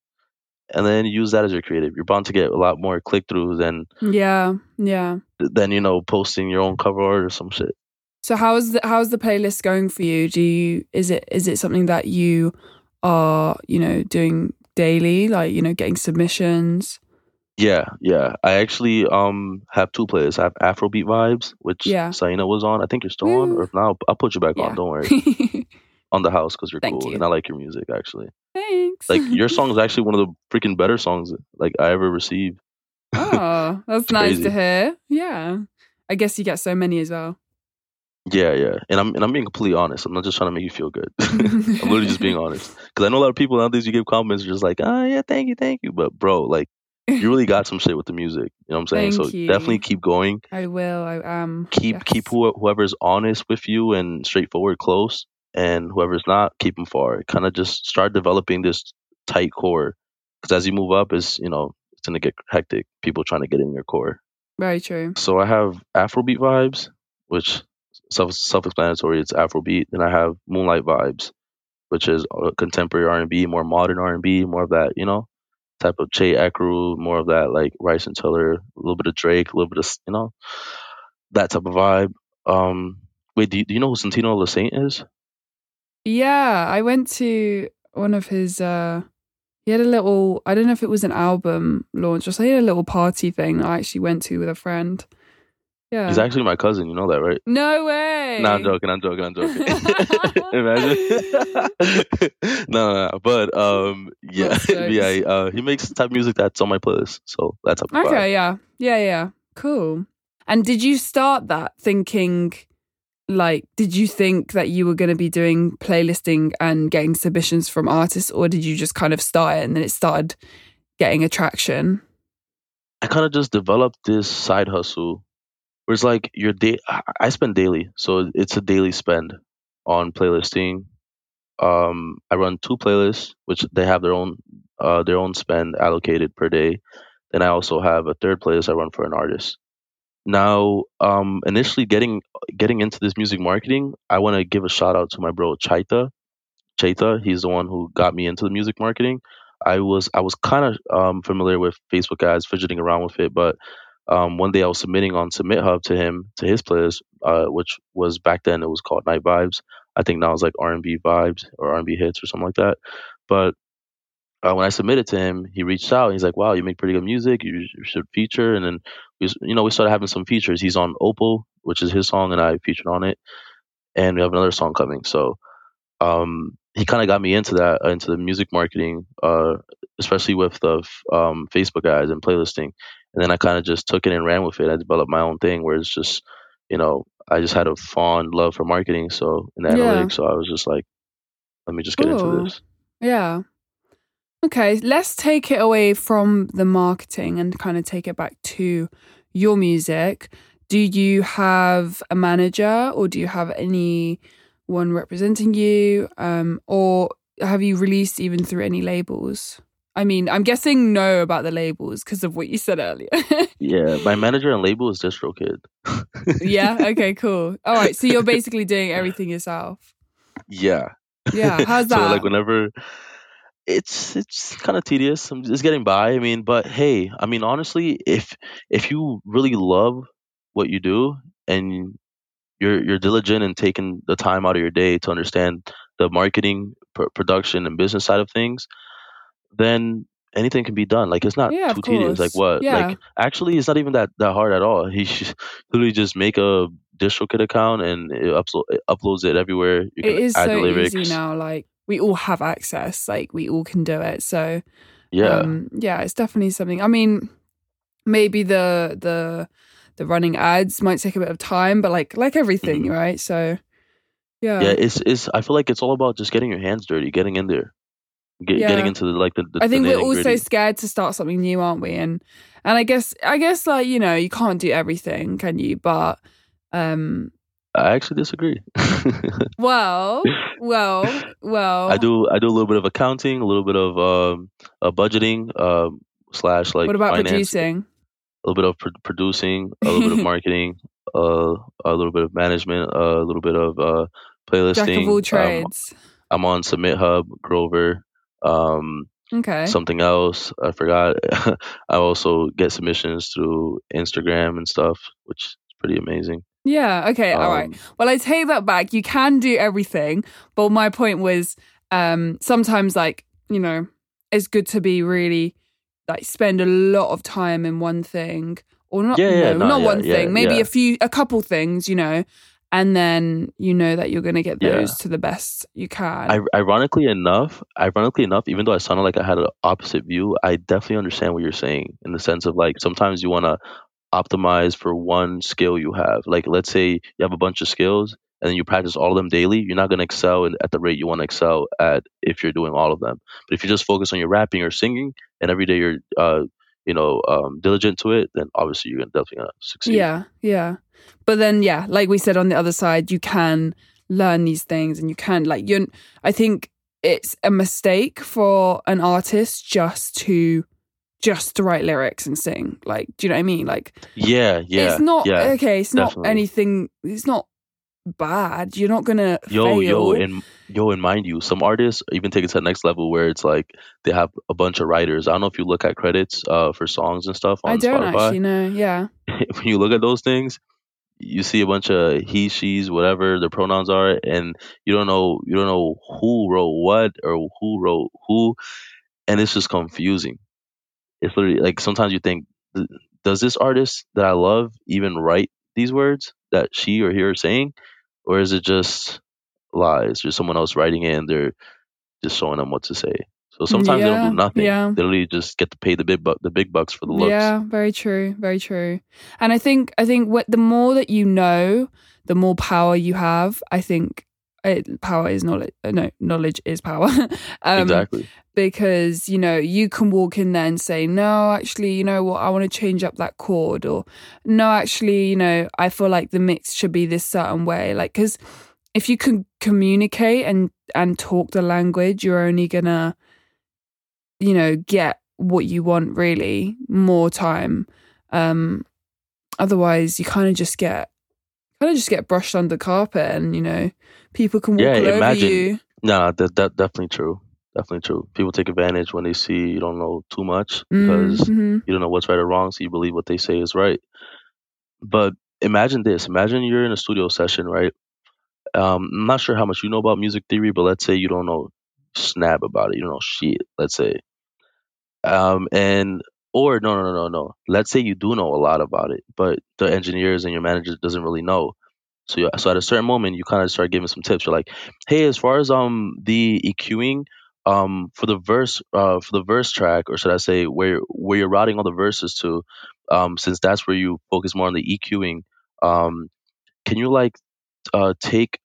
And then use that as your creative. You're bound to get a lot more click throughs than Yeah. Yeah. than you know posting your own cover art or some shit. So how's the how's the playlist going for you? Do you is it is it something that you are you know doing daily, like you know getting submissions? Yeah, yeah. I actually um have two playlists. I have Afrobeat vibes, which Yeah. Saina was on. I think you're still on, or if not, I'll, I'll put you back Yeah. on. Don't worry, [LAUGHS] on the house because you're Thank cool you. and I like your music actually. Thanks. Like your [LAUGHS] song is actually one of the freaking better songs like I ever received. oh, [LAUGHS] that's nice to hear. Yeah. I guess you get so many as well. Yeah, yeah. And I'm and I'm being completely honest. I'm not just trying to make you feel good. [LAUGHS] I'm literally just being honest because I know a lot of people nowadays you give compliments are just like, oh yeah, thank you, thank you. But bro, like you really got some shit with the music. You know what I'm saying? Thank so you. definitely keep going. I will. I um, am. keep yes. keep who, whoever's honest with you and straightforward close and whoever's not keep them far. Kind of just start developing this tight core because as you move up is you know it's going to get hectic people trying to get in your core. Very true. so i have afrobeat vibes which self self-explanatory it's afrobeat then i have moonlight vibes which is uh, contemporary r&b more modern r&b more of that you know type of Che Ecru, more of that like Bryson Tiller a little bit of drake a little bit of you know that type of vibe. Um wait do you, do you know who Santino Le Saint is Yeah, I went to one of his. uh He had a little. I don't know if it was an album launch or so. He had a little party thing I actually went to with a friend. Yeah. he's actually my cousin you know that right no way. No, I'm joking. I'm joking. I'm joking. [LAUGHS] [LAUGHS] Imagine. [LAUGHS] no, no, no, but um, yeah, yeah. Uh, he makes the type of music that's on my playlist, so that's vibe. Okay. Yeah. Yeah. Yeah. Cool. And did you start that thinking? Like, did you think that you were going to be doing playlisting and getting submissions from artists, or did you just kind of start it and then it started getting attraction? I kind of just developed this side hustle where it's like your day. I- spend daily, so it's a daily spend on playlisting. Um, I run two playlists, which they have their own uh, their own spend allocated per day. Then I also have a third playlist I run for an artist. Now, um, initially getting getting into this music marketing, I want to give a shout out to my bro Chaita. Chaita, he's the one who got me into the music marketing. I was I was kind of um, familiar with Facebook ads, fidgeting around with it, but um, one day I was submitting on SubmitHub to him to his playlist, uh, which was back then it was called Night Vibes. I think now it's like R and B vibes or R and B hits or something like that. But uh, when I submitted to him, he reached out. He's like, "Wow, you make pretty good music. You, you should feature." And then we, you know, we started having some features. He's on Opal, which is his song, and I featured on it. And we have another song coming. So um, he kind of got me into that, uh, into the music marketing, uh, especially with the f- um, Facebook ads and playlisting. And then I kind of just took it and ran with it. I developed my own thing where it's just, you know, I just had a fond love for marketing. So in Yeah. analytics, so I was just like, let me just get Cool. into this. Yeah. Okay, let's take it away from the marketing and kind of take it back to your music. Do you have a manager or do you have anyone representing you? Um, or have you released even through any labels? I mean, I'm guessing no about the labels because of what you said earlier. [LAUGHS] Yeah, my manager and label is DistroKid. yeah, okay, [LAUGHS] cool. All right, so you're basically doing everything yourself. Yeah. Yeah, how's [LAUGHS] so that? like whenever it's it's kind of tedious. I'm just getting by. I mean, but hey, I mean, honestly, if if you really love what you do and you're you're diligent and taking the time out of your day to understand the marketing, pr- production, and business side of things, then anything can be done. Like it's not Yeah, too tedious. Like course. what? Yeah. Like actually, it's not even that that hard at all. [LAUGHS] He should literally just make a DistroKid account and it, it uploads it everywhere. You It can is add the so lyrics. easy now. Like we all have access. Like we all can do it. So Yeah, um yeah it's definitely something i mean maybe the the the running ads might take a bit of time but like like everything Mhm. right so yeah yeah. It's it's. I feel like it's all about just getting your hands dirty, getting in there, get, getting into the like the. the i think the we're also nitty-gritty. scared to start something new aren't we and and i guess i guess like you know you can't do everything can you but um I actually disagree. [LAUGHS] well well well I do I do a little bit of accounting, a little bit of um, uh, budgeting um, slash like what about finance, producing a little bit of pr- producing, a little bit of [LAUGHS] marketing, uh, a little bit of management, a little bit of uh, playlisting. jack of all Um, trades I'm on Submit Hub, Groover, um, okay something else I forgot. [LAUGHS] I also get submissions through Instagram and stuff, which is pretty amazing. Yeah okay all right Um, Well, I take that back. You can do everything, but my point was, um, sometimes like you know, it's good to be really like spend a lot of time in one thing, or not. Yeah, yeah, no, no, not yeah, one yeah, thing. Maybe yeah. a few, a couple things, you know, and then you know that you're gonna get Yeah. those to the best you can. I, ironically enough, ironically enough, even though I sounded like I had an opposite view, I definitely understand what you're saying in the sense of like sometimes you want to optimize for one skill you have. Like let's say you have a bunch of skills and then you practice all of them daily, you're not going to excel at the rate you want to excel at if you're doing all of them. But if you just focus on your rapping or singing and every day you're uh you know um, diligent to it, then obviously you're definitely gonna succeed. Yeah, yeah. But then, yeah, like we said on the other side, you can learn these things and you can, like, you I think it's a mistake for an artist just to just to write lyrics and sing like do you know what i mean like yeah, yeah. it's not yeah. okay it's not definitely. anything it's not bad you're not gonna yo fail. yo and yo and mind you some artists even take it to the next level where it's like they have a bunch of writers i don't know if you look at credits uh for songs and stuff on i don't spotify actually know yeah [LAUGHS] when you look at those things you see a bunch of he she's whatever their pronouns are and you don't know you don't know who wrote what or who wrote who and it's just confusing it's literally like sometimes you think does this artist that i love even write these words that she or he are saying or is it just lies just someone else writing it and they're just showing them what to say so sometimes they don't do nothing yeah. they literally just get to pay the big bu- the big bucks for the looks Yeah, very true, very true. And I think I think what the more that you know, the more power you have. I think it, power is knowledge. No, knowledge is power. [LAUGHS] um, exactly Because you know you can walk in there and say, no, actually, you know what, I want to change up that chord, or no, actually, you know, I feel like the mix should be this certain way. Like, because if you can communicate and and talk the language, you're only gonna you know get what you want really more time um otherwise you kind of just get kind of just get brushed under carpet and you know people can walk Yeah, all over you Nah, that that definitely true. Definitely true. People take advantage when they see you don't know too much because mhm. you don't know what's right or wrong, so you believe what they say is right. But imagine this: imagine you're in a studio session, right? Um, I'm not sure how much you know about music theory, but let's say you don't know snap about it. You don't know shit. Let's say, um, and or no, no, no, no, no. Let's say you do know a lot about it, but the engineers and your manager doesn't really know. So, you, so at a certain moment, you kind of start giving some tips. You're like, "Hey, as far as um the EQing, um for the verse, uh for the verse track, or should I say where where you're routing all the verses to, um since that's where you focus more on the EQing, um can you like uh take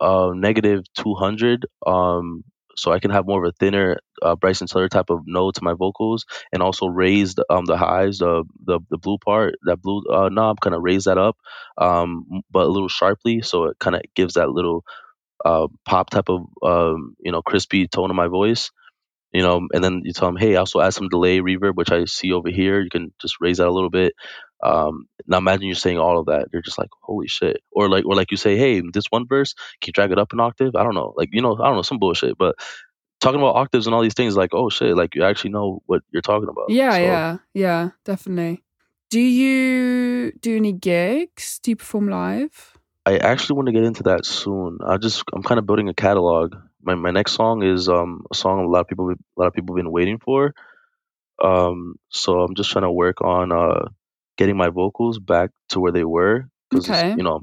uh negative 200 um so I can have more of a thinner uh, Bryson Tiller type of note to my vocals, and also raise the, um the highs, the the the blue part, that blue uh, knob, kind of raise that up, um, but a little sharply, so it kind of gives that little uh, pop type of um, you know crispy tone of my voice. You know, and then you tell them, hey, i also add some delay reverb, which I see over here. You can just raise that a little bit. Um, now imagine you're saying all of that. They're just like, holy shit. Or like, or like you say, hey, this one verse, can you drag it up an octave? I don't know, like you know, I don't know, some bullshit. But talking about octaves and all these things, like oh shit, like you actually know what you're talking about. Yeah, So, yeah, yeah, definitely. Do you do any gigs? Do you perform live? I actually want to get into that soon. I just I'm kind of building a catalog. My my next song is um a song a lot of people a lot of people have been waiting for. Um, so I'm just trying to work on uh getting my vocals back to where they were because Okay. you know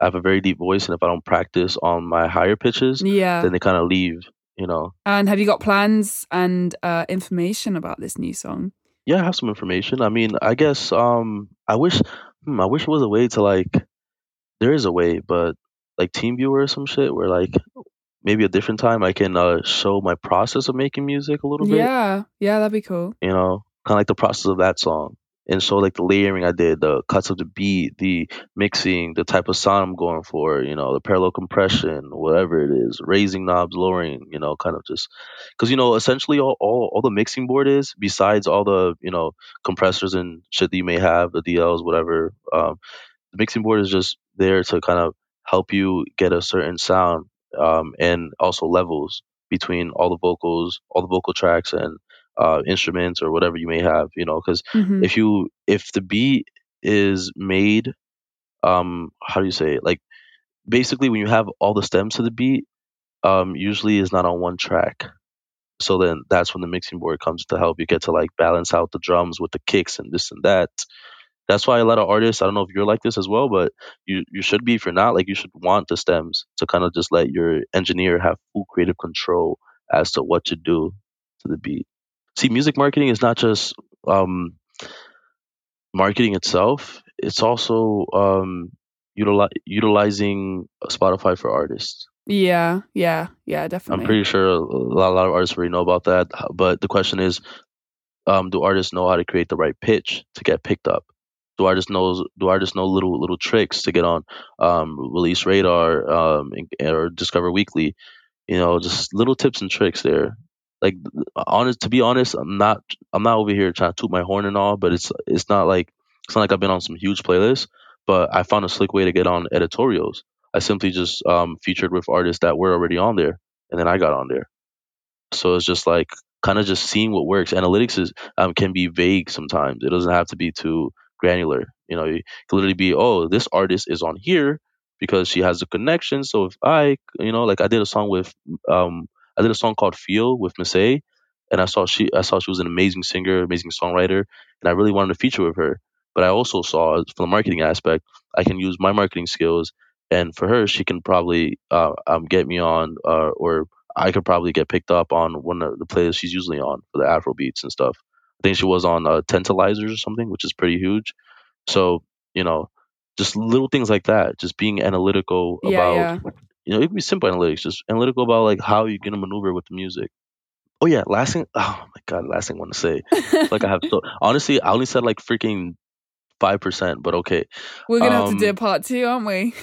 I have a very deep voice, and if I don't practice on my higher pitches, Yeah. then they kind of leave. You know. And have you got plans and uh, information about this new song? Yeah, I have some information. I mean, I guess um I wish hmm, I wish it was a way to like there is a way, but like TeamViewer or some shit where like maybe a different time I can uh show my process of making music a little bit, Yeah, yeah, that'd be cool. you know, kind of like the process of that song. And show like the layering I did, the cuts of the beat, the mixing, the type of sound I'm going for, you know, the parallel compression, whatever it is, raising knobs, lowering, you know, kind of just because you know essentially all, all all the mixing board is besides all the you know compressors and shit that you may have the DLs whatever um, the mixing board is just there to kind of help you get a certain sound um, and also levels between all the vocals all the vocal tracks and uh, instruments or whatever you may have you know because Mhm. if you if the beat is made um how do you say it? Like basically when you have all the stems to the beat um usually is not on one track. So then that's when the mixing board comes to help you get to like balance out the drums with the kicks and this and that that's why a lot of artists i don't know if you're like this as well but you you should be if you're not like you should want the stems to kind of just let your engineer have full creative control as to what to do to the beat see music marketing is not just um marketing itself it's also um utili- utilizing spotify for artists Yeah, yeah, yeah, definitely. I'm pretty sure a lot, a lot of artists already know about that. But the question is, um, do artists know how to create the right pitch to get picked up? Do artists knows do artists know little little tricks to get on um, release radar um, or Discover Weekly? You know, just little tips and tricks there. Like honest to be honest, I'm not I'm not over here trying to toot my horn and all, but it's it's not like it's not like I've been on some huge playlists. But I found a slick way to get on editorials. I simply just um, featured with artists that were already on there, and then I got on there. So it's just like kind of just seeing what works. Analytics is um, can be vague sometimes. It doesn't have to be too granular. You know, it can literally be, oh, this artist is on here because she has a connection. So if I, you know, like I did a song with, um, I did a song called "Feel" with Miss A, and I saw she, I saw she was an amazing singer, amazing songwriter, and I really wanted to feature with her. But I also saw from the marketing aspect, I can use my marketing skills, and for her, she can probably uh, um, get me on, uh, or I could probably get picked up on one of the playlists she's usually on for the Afro beats and stuff. I think she was on uh, Tantalizers or something, which is pretty huge. So you know, just little things like that, just being analytical Yeah, about yeah. you know, it can be simple analytics, just analytical about like how you're gonna maneuver with the music. Oh yeah, last thing. Oh my god, last thing I want to say. Like I have so [LAUGHS] honestly, I only said like freaking five percent, but okay. We're gonna have to do a Um, part two, aren't we?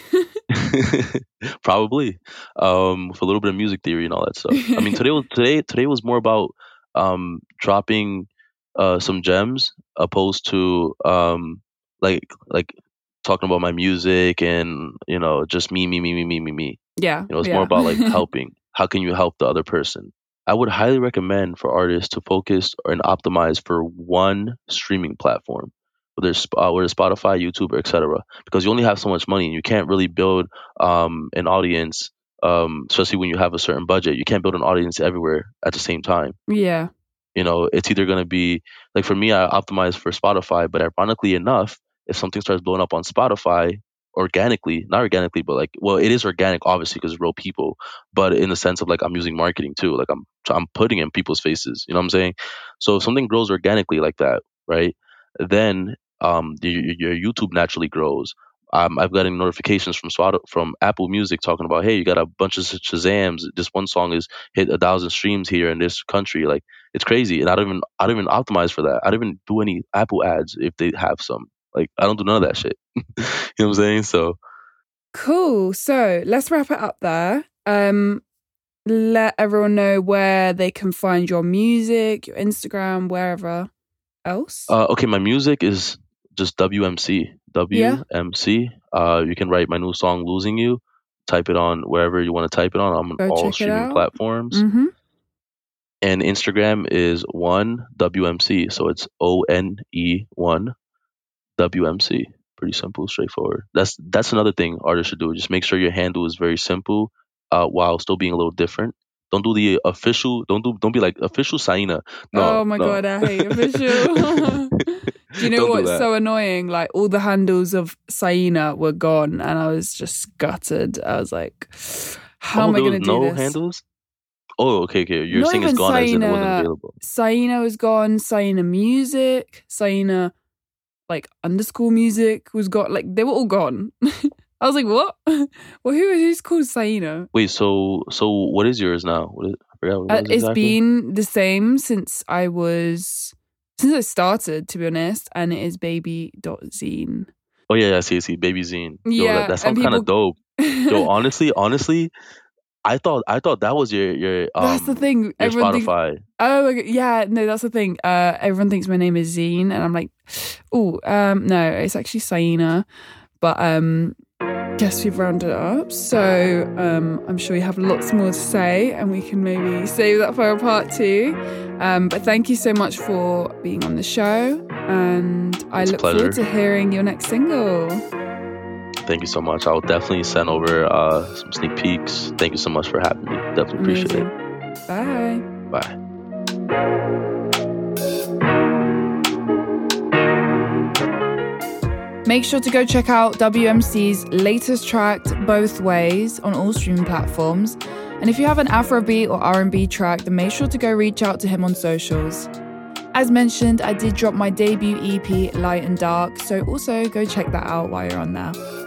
[LAUGHS] Probably, um, with a little bit of music theory and all that stuff. I mean, [LAUGHS] today was today today was more about um dropping uh some gems opposed to um like like talking about my music and you know just me me me me me me me. yeah, You know, it's yeah. more about like [LAUGHS] helping. How can you help the other person? I would highly recommend for artists to focus and optimize for one streaming platform, whether it's, uh, whether it's Spotify, YouTube, or etc. Because you only have so much money, and you can't really build um, an audience, um, especially when you have a certain budget. You can't build an audience everywhere at the same time. yeah, You know, it's either going to be like for me, I optimize for Spotify, but ironically enough, if something starts blowing up on Spotify organically, not organically, but like, well, it is organic, obviously, because real people, but in the sense of like I'm using marketing too, like I'm I'm putting in people's faces. You know what I'm saying? So if something grows organically like that, right? Then um, your, your YouTube naturally grows. Um, I've gotten notifications from Spot- from Apple Music talking about, hey, you got a bunch of Shazams. This one song has hit a thousand streams here in this country. Like it's crazy, and I don't even I don't even optimize for that. I don't even do any Apple ads if they have some. Like I don't do none of that shit. [LAUGHS] you know what I'm saying? So cool. So let's wrap it up there. Um, let everyone know where they can find your music, your Instagram, wherever else. Uh, okay, my music is just WMC. Yeah. WMC. Uh, you can write my new song "Losing You." Type it on wherever you want to type it on. I'm on Go all streaming platforms. mm-hmm. and Instagram is one WMC. So it's O N E one WMC. Pretty simple, straightforward. That's that's another thing artists should do. Just make sure your handle is very simple, uh, while still being a little different. Don't do the official. Don't do. Don't be like official Saina. No, oh my no. god, I hate [LAUGHS] official. [LAUGHS] Do you know Don't what's so annoying? Like all the handles of Saina were gone, and I was just gutted. I was like, "How oh, am I going to do this? no this?" handles. Oh, okay, okay. You're Not saying it's gone as in it wasn't available. Saina was gone. Saina music, Saina like underscore music was got. Like they were all gone. [LAUGHS] I was like, "What? [LAUGHS] well, who who's called Saina?" Wait, so so what is yours now? What is, I forgot what Uh, it was it's exactly. been the same since I was since I started, to be honest, and it is baby.zeen. Oh yeah, yeah, I see, I see. Baby Zine. Yo, Yeah, that, that sounds and kind of dope. Yo, [LAUGHS] honestly, honestly, I thought I thought that was your your um that's the thing. your Everyone Spotify. oh yeah, no, that's the thing. Uh, everyone thinks my name is Zine, and I'm like, oh, um, no, it's actually Saina. But um, guess we've rounded it up, so um, I'm sure you have lots more to say, and we can maybe save that for a part two. Um, but thank you so much for being on the show, and I It's look forward to hearing your next single. Thank you so much. I'll definitely send over uh some sneak peeks. Thank you so much for having me. Definitely appreciate Amazing. Bye. Bye. Make sure to go check out WMC's latest track, Both Ways, on all streaming platforms. And if you have an Afrobeat or R&B track, then make sure to go reach out to him on socials. As mentioned, I did drop my debut EP, Light and Dark, so also go check that out while you're on there.